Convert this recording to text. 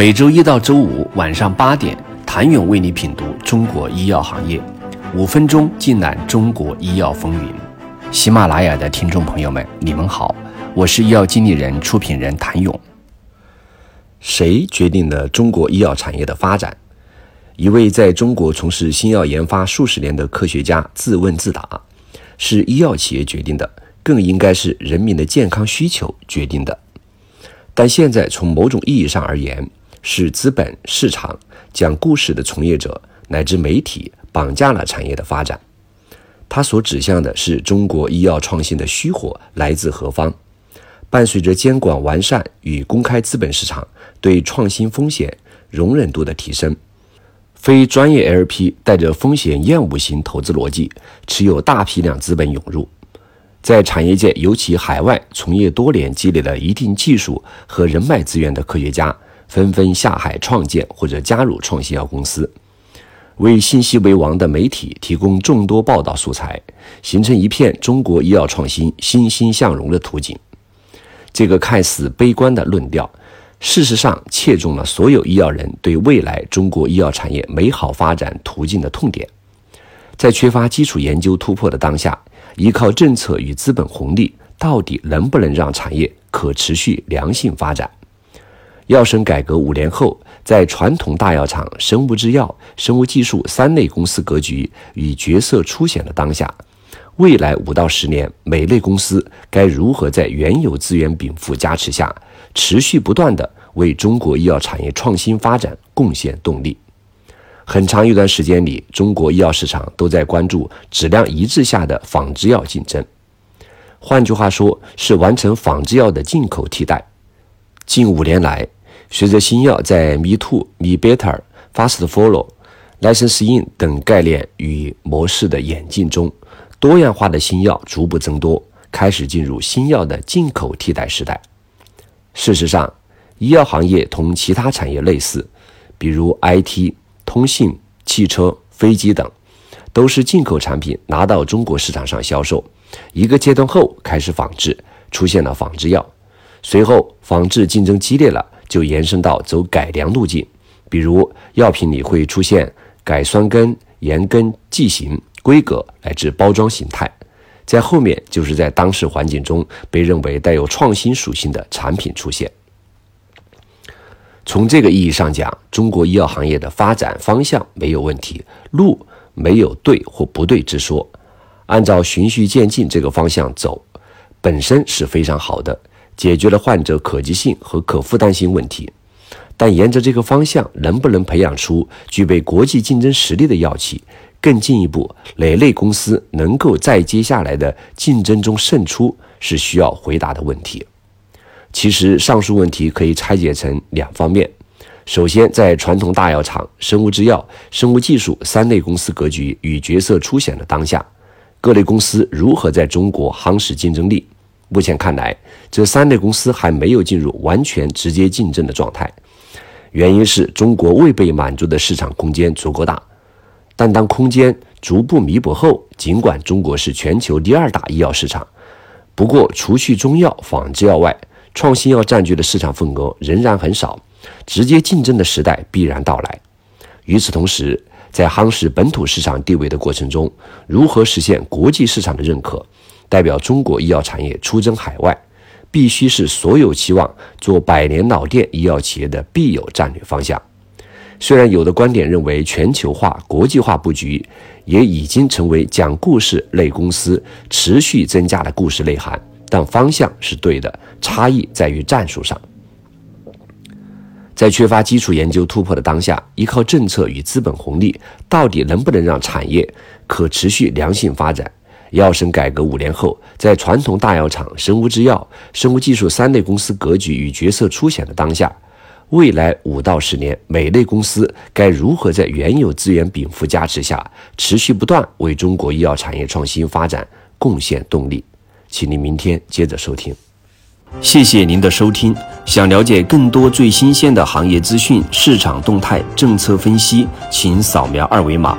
每周一到周五晚上八点，谭勇为你品读中国医药行业，五分钟尽览中国医药风云。喜马拉雅的听众朋友们，你们好，我是医药经理人、出品人谭勇。谁决定了中国医药产业的发展？一位在中国从事新药研发数十年的科学家自问自答：是医药企业决定的，更应该是人民的健康需求决定的。但现在从某种意义上而言，是资本市场讲故事的从业者乃至媒体绑架了产业的发展。它所指向的是中国医药创新的虚火来自何方？伴随着监管完善与公开资本市场对创新风险容忍度的提升，非专业 LP 带着风险厌恶型投资逻辑，持有大批量资本涌入，在产业界尤其海外从业多年、积累了一定技术和人脉资源的科学家。纷纷下海创建或者加入创新药公司，为信息为王的媒体提供众多报道素材，形成一片中国医药创新欣欣向荣的图景。这个看似悲观的论调，事实上切中了所有医药人对未来中国医药产业美好发展途径的痛点。在缺乏基础研究突破的当下，依靠政策与资本红利，到底能不能让产业可持续良性发展？药审改革五年后，在传统大药厂、生物制药、生物技术三类公司格局与角色初显的当下，未来五到十年，每类公司该如何在原有资源禀赋加持下，持续不断地为中国医药产业创新发展贡献动力？很长一段时间里，中国医药市场都在关注质量一致下的仿制药竞争，换句话说，是完成仿制药的进口替代。近五年来，随着新药在 Me Too、Me Better、Fast Follow、License In 等概念与模式的演进中，多样化的新药逐步增多，开始进入新药的进口替代时代。事实上，医药行业同其他产业类似，比如 IT、通信、汽车、飞机等，都是进口产品拿到中国市场上销售，一个阶段后开始仿制，出现了仿制药，随后仿制竞争激烈了。就延伸到走改良路径，比如药品里会出现改酸根、盐根、剂型、规格乃至包装形态，在后面就是在当时环境中被认为带有创新属性的产品出现。从这个意义上讲，中国医药行业的发展方向没有问题，路没有对或不对之说，按照循序渐进这个方向走，本身是非常好的。解决了患者可及性和可负担性问题，但沿着这个方向，能不能培养出具备国际竞争实力的药企？更进一步，哪类公司能够在接下来的竞争中胜出，是需要回答的问题。其实，上述问题可以拆解成两方面：首先，在传统大药厂、生物制药、生物技术三类公司格局与角色初显的当下，各类公司如何在中国夯实竞争力？目前看来，这三类公司还没有进入完全直接竞争的状态，原因是中国未被满足的市场空间足够大。但当空间逐步弥补后，尽管中国是全球第二大医药市场，不过除去中药、仿制药外，创新药占据的市场份额仍然很少，直接竞争的时代必然到来。与此同时，在夯实本土市场地位的过程中，如何实现国际市场的认可？代表中国医药产业出征海外，必须是所有期望做百年老店医药企业的必有战略方向。虽然有的观点认为全球化、国际化布局也已经成为讲故事类公司持续增加的故事内涵，但方向是对的，差异在于战术上。在缺乏基础研究突破的当下，依靠政策与资本红利，到底能不能让产业可持续良性发展？药审改革五年后，在传统大药厂、生物制药、生物技术三类公司格局与角色初显的当下，未来五到十年，每类公司该如何在原有资源禀赋加持下，持续不断为中国医药产业创新发展贡献动力？请您明天接着收听。谢谢您的收听。想了解更多最新鲜的行业资讯、市场动态、政策分析，请扫描二维码。